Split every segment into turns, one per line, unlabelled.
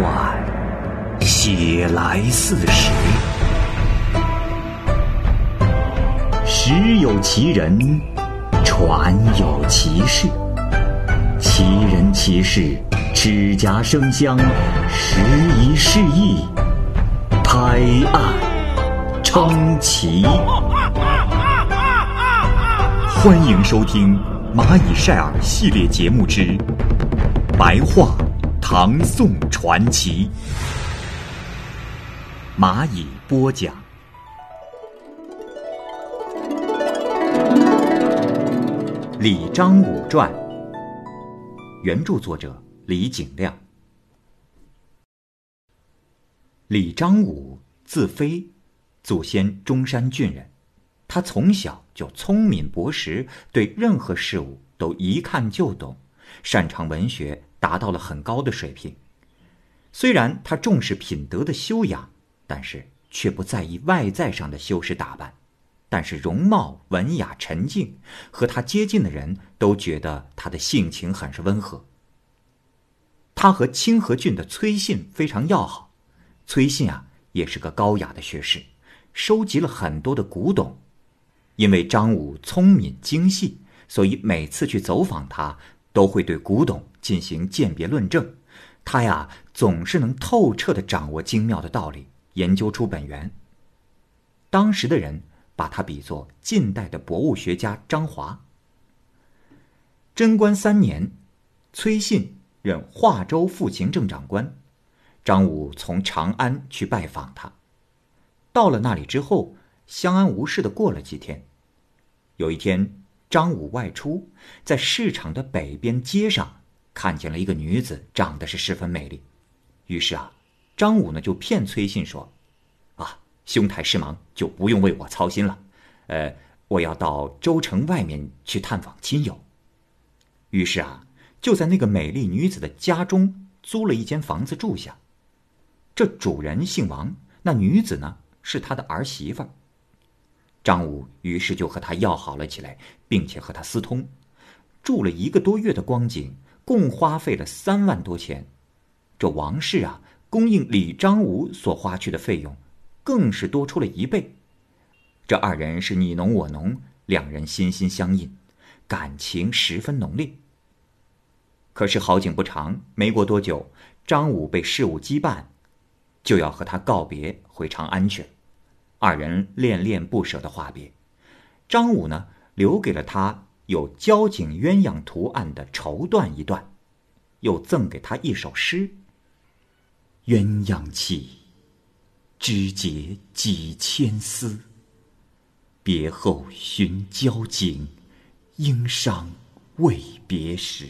传，写来似实。时有其人，传有其事。其人其事，指甲生香，时移世易，拍案称奇。欢迎收听《蚂蚁晒尔》系列节目之《白话唐宋传奇》，蚂蚁播讲。《李张武传》，原著作者李景亮。李张武，字飞，祖先中山郡人。他从小就聪明博识，对任何事物都一看就懂，擅长文学，达到了很高的水平。虽然他重视品德的修养，但是却不在意外在上的修饰打扮。但是容貌文雅沉静，和他接近的人都觉得他的性情很是温和。他和清河郡的崔信非常要好，崔信啊也是个高雅的学士，收集了很多的古董。因为张武聪明精细，所以每次去走访他，都会对古董进行鉴别论证。他呀，总是能透彻的掌握精妙的道理，研究出本源。当时的人把他比作近代的博物学家张华。贞观三年，崔信任华州副行政长官，张武从长安去拜访他。到了那里之后，相安无事的过了几天。有一天，张武外出，在市场的北边街上看见了一个女子，长得是十分美丽。于是啊，张武呢就骗崔信说：“啊，兄台事忙，就不用为我操心了。呃，我要到州城外面去探访亲友。”于是啊，就在那个美丽女子的家中租了一间房子住下。这主人姓王，那女子呢是他的儿媳妇。张武于是就和他要好了起来，并且和他私通，住了一个多月的光景，共花费了三万多钱。这王氏啊，供应李张武所花去的费用，更是多出了一倍。这二人是你侬我侬，两人心心相印，感情十分浓烈。可是好景不长，没过多久，张武被事务羁绊，就要和他告别，回长安去了。二人恋恋不舍的话别，张武呢留给了他有交颈鸳鸯图案的绸缎一段，又赠给他一首诗：“鸳鸯起，织结几千丝。别后寻交颈，应伤未别时。”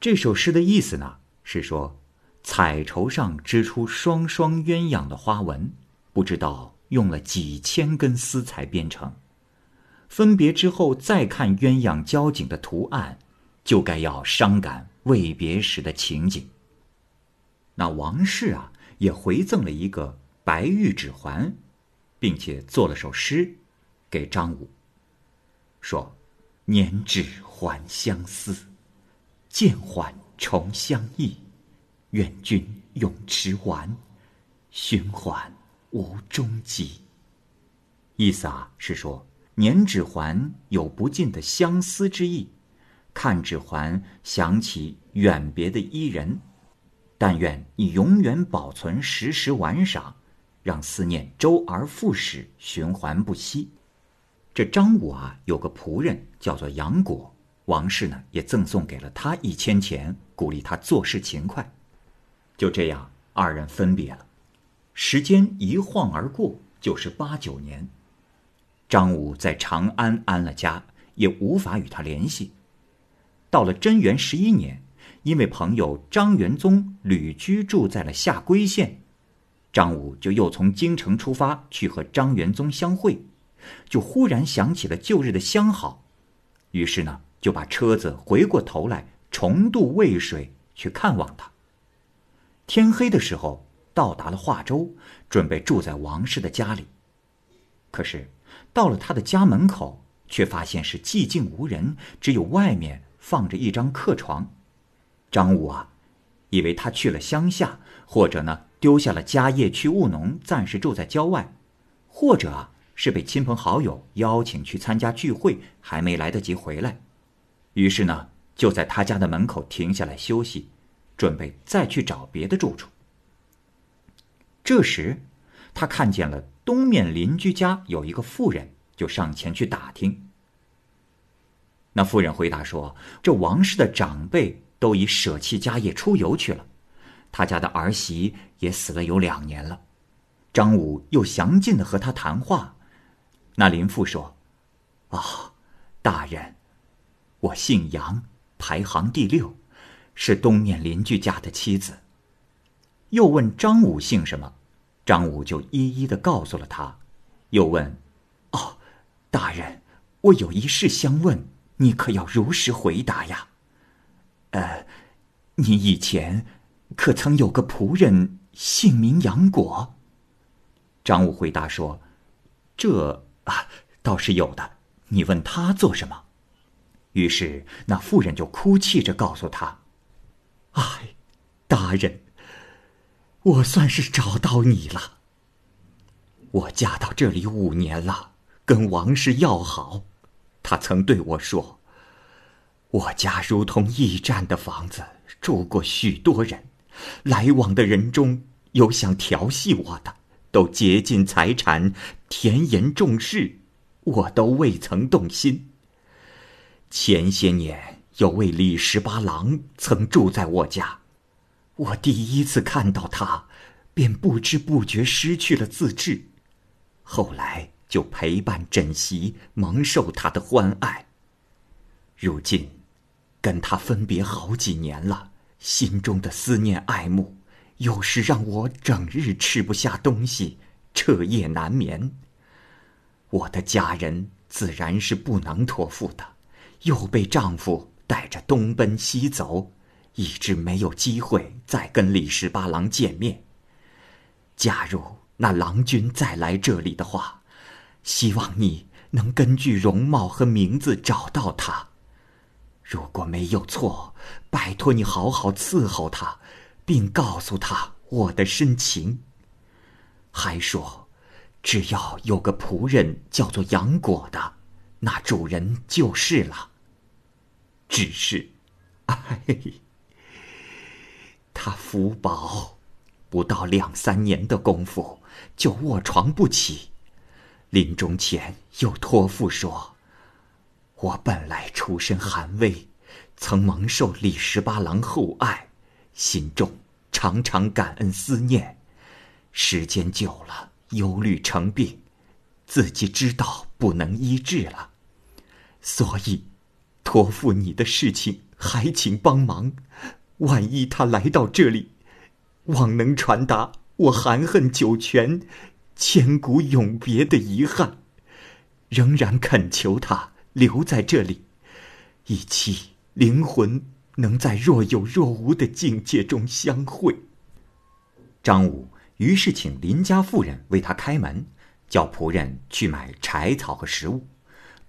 这首诗的意思呢是说，彩绸上织出双双鸳鸯的花纹。不知道用了几千根丝才编成，分别之后再看鸳鸯交颈的图案，就该要伤感未别时的情景。那王氏啊，也回赠了一个白玉指环，并且做了首诗，给张武，说：“年指还相思，见还重相忆，愿君永持玩，循环。”无终极。意思啊是说，粘指环有不尽的相思之意，看指环想起远别的伊人，但愿你永远保存，时时玩赏，让思念周而复始，循环不息。这张武啊有个仆人叫做杨果，王氏呢也赠送给了他一千钱，鼓励他做事勤快。就这样，二人分别了。时间一晃而过，就是八九年。张武在长安安了家，也无法与他联系。到了贞元十一年，因为朋友张元宗旅居住在了下归县，张武就又从京城出发去和张元宗相会，就忽然想起了旧日的相好，于是呢就把车子回过头来重渡渭水去看望他。天黑的时候。到达了华州，准备住在王氏的家里。可是，到了他的家门口，却发现是寂静无人，只有外面放着一张客床。张武啊，以为他去了乡下，或者呢丢下了家业去务农，暂时住在郊外，或者啊是被亲朋好友邀请去参加聚会，还没来得及回来。于是呢，就在他家的门口停下来休息，准备再去找别的住处。这时，他看见了东面邻居家有一个妇人，就上前去打听。那妇人回答说：“这王氏的长辈都已舍弃家业出游去了，他家的儿媳也死了有两年了。”张武又详尽的和他谈话。那林妇说：“啊，大人，我姓杨，排行第六，是东面邻居家的妻子。”又问张武姓什么，张武就一一的告诉了他。又问：“哦，大人，我有一事相问，你可要如实回答呀。”呃，你以前可曾有个仆人姓名杨果？张武回答说：“这啊，倒是有的。你问他做什么？”于是那妇人就哭泣着告诉他：“哎，大人。”我算是找到你了。我嫁到这里五年了，跟王氏要好。他曾对我说：“我家如同驿站的房子，住过许多人，来往的人中有想调戏我的，都竭尽财产，甜言重事，我都未曾动心。前些年有位李十八郎曾住在我家。”我第一次看到他，便不知不觉失去了自制，后来就陪伴枕席，蒙受他的欢爱。如今，跟他分别好几年了，心中的思念爱慕，有时让我整日吃不下东西，彻夜难眠。我的家人自然是不能托付的，又被丈夫带着东奔西走。一直没有机会再跟李十八郎见面。假如那郎君再来这里的话，希望你能根据容貌和名字找到他。如果没有错，拜托你好好伺候他，并告诉他我的深情。还说，只要有个仆人叫做杨果的，那主人就是了。只是，哎。他福薄，不到两三年的功夫就卧床不起，临终前又托付说：“我本来出身寒微，曾蒙受李十八郎厚爱，心中常常感恩思念，时间久了忧虑成病，自己知道不能医治了，所以托付你的事情，还请帮忙。”万一他来到这里，望能传达我含恨九泉、千古永别的遗憾，仍然恳求他留在这里，以期灵魂能在若有若无的境界中相会。张武于是请邻家妇人为他开门，叫仆人去买柴草和食物，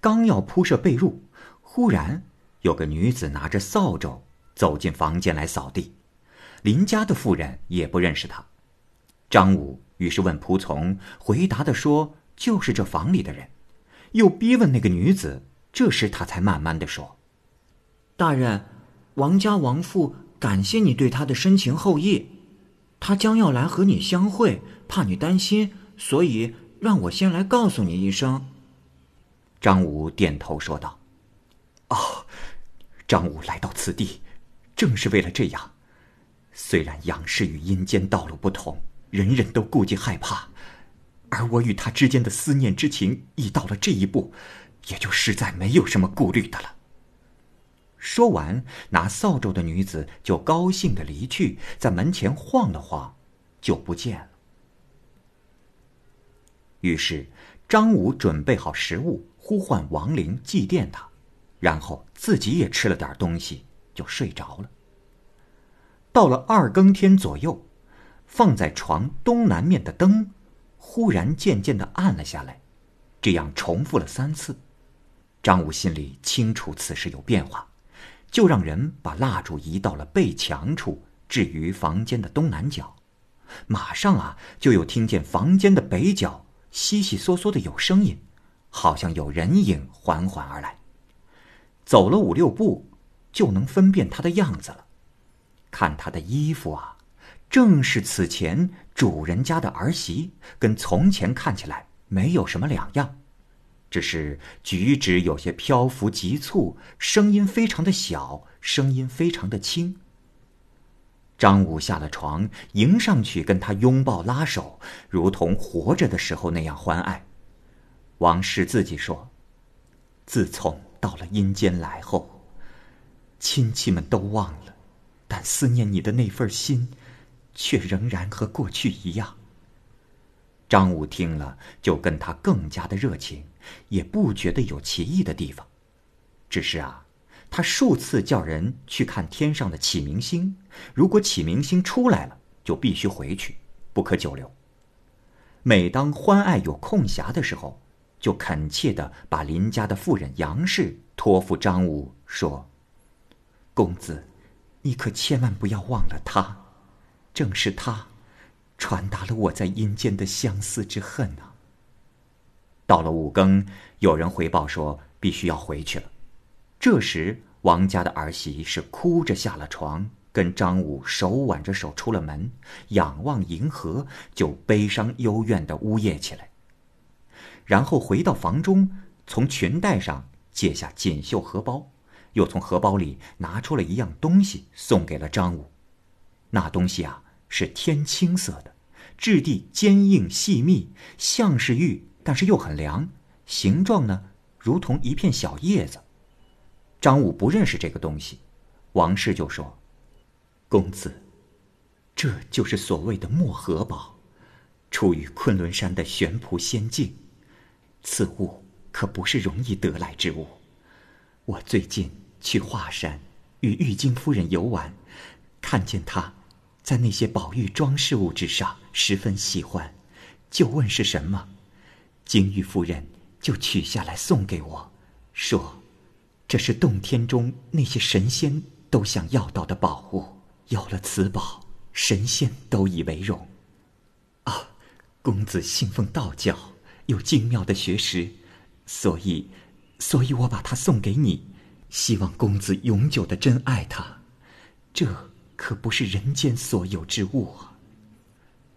刚要铺设被褥，忽然有个女子拿着扫帚。走进房间来扫地，林家的妇人也不认识他。张武于是问仆从，回答的说：“就是这房里的人。”又逼问那个女子，这时他才慢慢的说：“
大人，王家王父感谢你对他的深情厚谊，他将要来和你相会，怕你担心，所以让我先来告诉你一声。”
张武点头说道：“哦，张武来到此地。”正是为了这样，虽然阳世与阴间道路不同，人人都顾忌害怕，而我与他之间的思念之情已到了这一步，也就实在没有什么顾虑的了。说完，拿扫帚的女子就高兴的离去，在门前晃了晃，就不见了。于是，张武准备好食物，呼唤亡灵祭奠他，然后自己也吃了点东西。就睡着了。到了二更天左右，放在床东南面的灯，忽然渐渐的暗了下来，这样重复了三次。张武心里清楚此事有变化，就让人把蜡烛移到了背墙处，置于房间的东南角。马上啊，就又听见房间的北角悉悉嗦嗦的有声音，好像有人影缓缓而来。走了五六步，就能分辨他的样子了。看他的衣服啊，正是此前主人家的儿媳，跟从前看起来没有什么两样。只是举止有些漂浮急促，声音非常的小，声音非常的轻。张武下了床，迎上去跟他拥抱拉手，如同活着的时候那样欢爱。王氏自己说：“自从到了阴间来后，亲戚们都忘了，但思念你的那份心，却仍然和过去一样。”张武听了，就跟他更加的热情。也不觉得有奇异的地方，只是啊，他数次叫人去看天上的启明星，如果启明星出来了，就必须回去，不可久留。每当欢爱有空暇的时候，就恳切的把林家的妇人杨氏托付张武，说：“公子，你可千万不要忘了他，正是他，传达了我在阴间的相思之恨啊。”到了五更，有人回报说必须要回去了。这时，王家的儿媳是哭着下了床，跟张武手挽着手出了门，仰望银河，就悲伤幽怨的呜咽起来。然后回到房中，从裙带上解下锦绣荷包，又从荷包里拿出了一样东西，送给了张武。那东西啊，是天青色的，质地坚硬细密，像是玉。但是又很凉，形状呢，如同一片小叶子。张武不认识这个东西，王氏就说：“公子，这就是所谓的墨荷宝，出于昆仑山的玄蒲仙境。此物可不是容易得来之物。我最近去华山与玉京夫人游玩，看见她在那些宝玉装饰物之上十分喜欢，就问是什么。”金玉夫人就取下来送给我，说：“这是洞天中那些神仙都想要到的宝物，有了此宝，神仙都以为荣。”啊，公子信奉道教，有精妙的学识，所以，所以我把它送给你，希望公子永久的珍爱它。这可不是人间所有之物啊！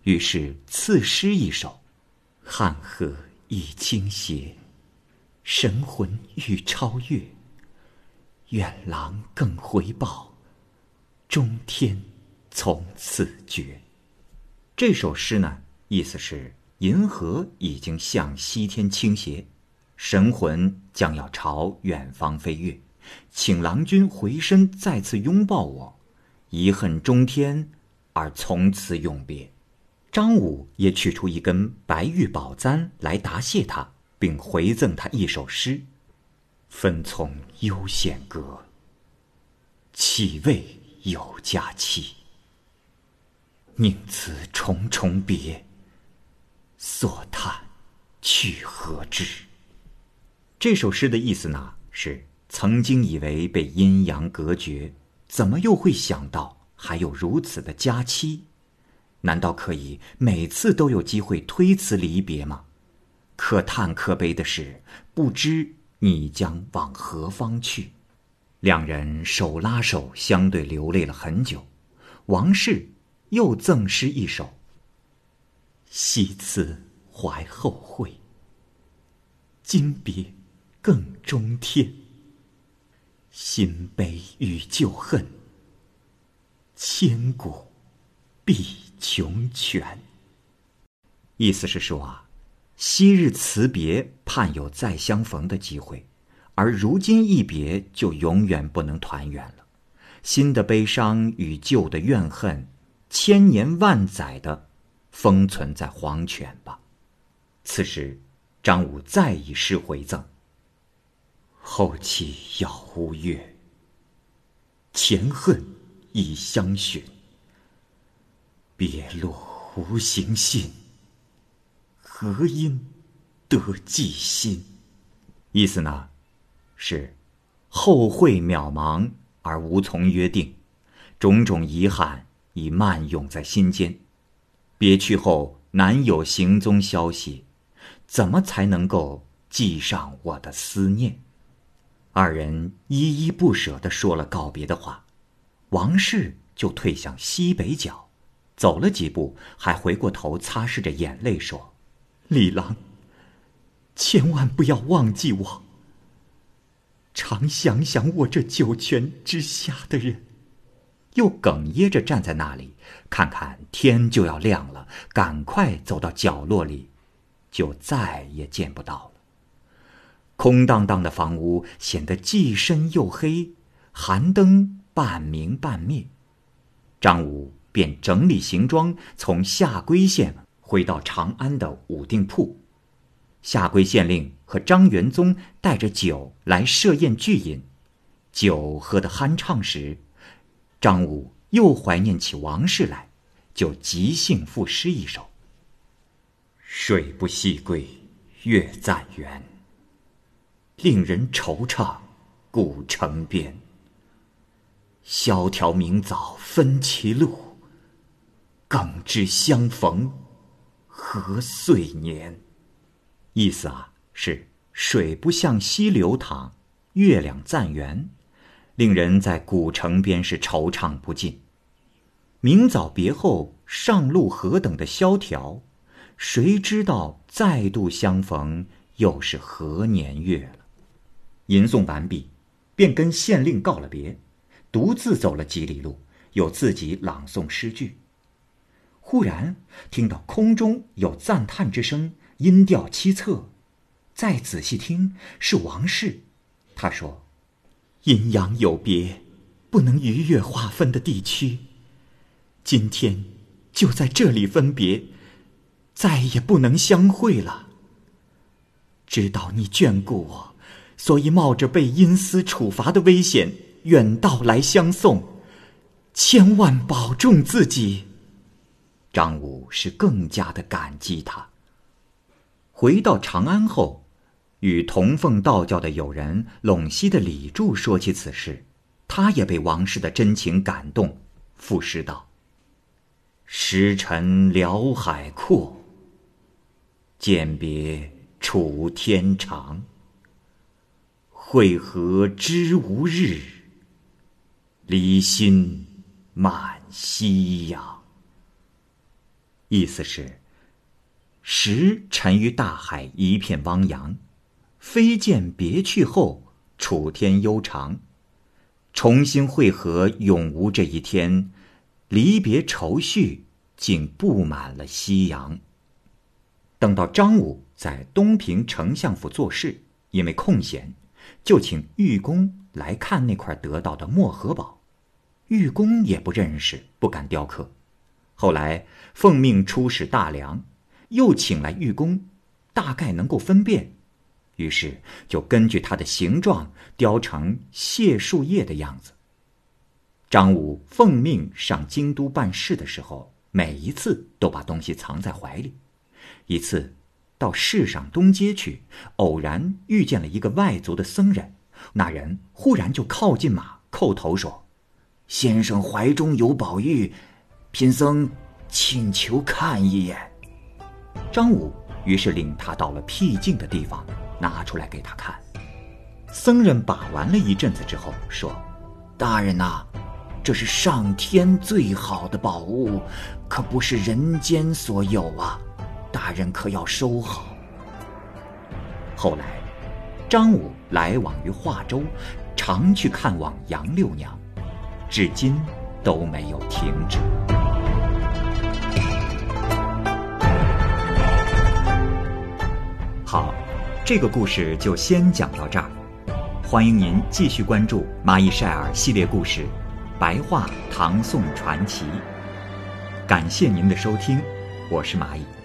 于是赐诗一首：“汉河。”已倾斜，神魂欲超越。远郎更回报，中天从此绝。这首诗呢，意思是银河已经向西天倾斜，神魂将要朝远方飞跃，请郎君回身再次拥抱我，遗恨中天，而从此永别。张武也取出一根白玉宝簪来答谢他，并回赠他一首诗：“分从悠闲歌，岂为有佳期？宁辞重重别，所叹去何之？”这首诗的意思呢，是曾经以为被阴阳隔绝，怎么又会想到还有如此的佳期？难道可以每次都有机会推辞离别吗？可叹可悲的是，不知你将往何方去。两人手拉手，相对流泪了很久。王氏又赠诗一首：“惜此怀后会，今别更中天。心悲与旧恨，千古必。”穷全。意思是说啊，昔日辞别，盼有再相逢的机会，而如今一别，就永远不能团圆了。新的悲伤与旧的怨恨，千年万载的封存在黄泉吧。此时，张武再以诗回赠：“后期杳无月，前恨已相寻。”别路无行信，何因得寄心？意思呢，是后会渺茫而无从约定，种种遗憾已漫涌在心间。别去后难有行踪消息，怎么才能够寄上我的思念？二人依依不舍地说了告别的话，王氏就退向西北角，走了几步，还回过头擦拭着眼泪说：“
李郎，千万不要忘记我。常想想我这九泉之下的人。”
又哽咽着站在那里，看看天就要亮了，赶快走到角落里，就再也见不到。空荡荡的房屋显得既深又黑，寒灯半明半灭。张武便整理行装，从下归县回到长安的武定铺。下归县令和张元宗带着酒来设宴聚饮，酒喝得酣畅时，张武又怀念起王氏来，就即兴赋诗一首：“水不西归，月暂圆。”令人惆怅，古城边。萧条明早分歧路，更知相逢何岁年？意思啊，是水不向西流淌，月亮暂圆，令人在古城边是惆怅不尽。明早别后，上路何等的萧条？谁知道再度相逢，又是何年月？吟诵完毕，便跟县令告了别，独自走了几里路，又自己朗诵诗句。忽然听到空中有赞叹之声，音调凄恻。再仔细听，是王氏。他说：“
阴阳有别，不能逾越划分的地区。今天就在这里分别，再也不能相会了。知道你眷顾我。”所以冒着被阴司处罚的危险，远道来相送，千万保重自己。
张武是更加的感激他。回到长安后，与同奉道教的友人陇西的李柱说起此事，他也被王氏的真情感动，赋诗道：“时辰辽海阔，鉴别楚天长。”会合知无日，离心满夕阳。意思是：时沉于大海一片汪洋，飞剑别去后，楚天悠长。重新会合永无这一天，离别愁绪竟布满了夕阳。等到张武在东平丞相府做事，因为空闲。就请玉工来看那块得到的墨荷宝，玉工也不认识，不敢雕刻。后来奉命出使大梁，又请来玉工，大概能够分辨，于是就根据它的形状雕成蟹树叶的样子。张武奉命上京都办事的时候，每一次都把东西藏在怀里。一次。到市上东街去，偶然遇见了一个外族的僧人。那人忽然就靠近马，叩头说：“先生怀中有宝玉，贫僧请求看一眼。”张武于是领他到了僻静的地方，拿出来给他看。僧人把玩了一阵子之后说：“大人呐，这是上天最好的宝物，可不是人间所有啊。”大人可要收好。后来，张武来往于华州，常去看望杨六娘，至今都没有停止。好，这个故事就先讲到这儿。欢迎您继续关注《蚂蚁晒尔》系列故事《白话唐宋传奇》。感谢您的收听，我是蚂蚁。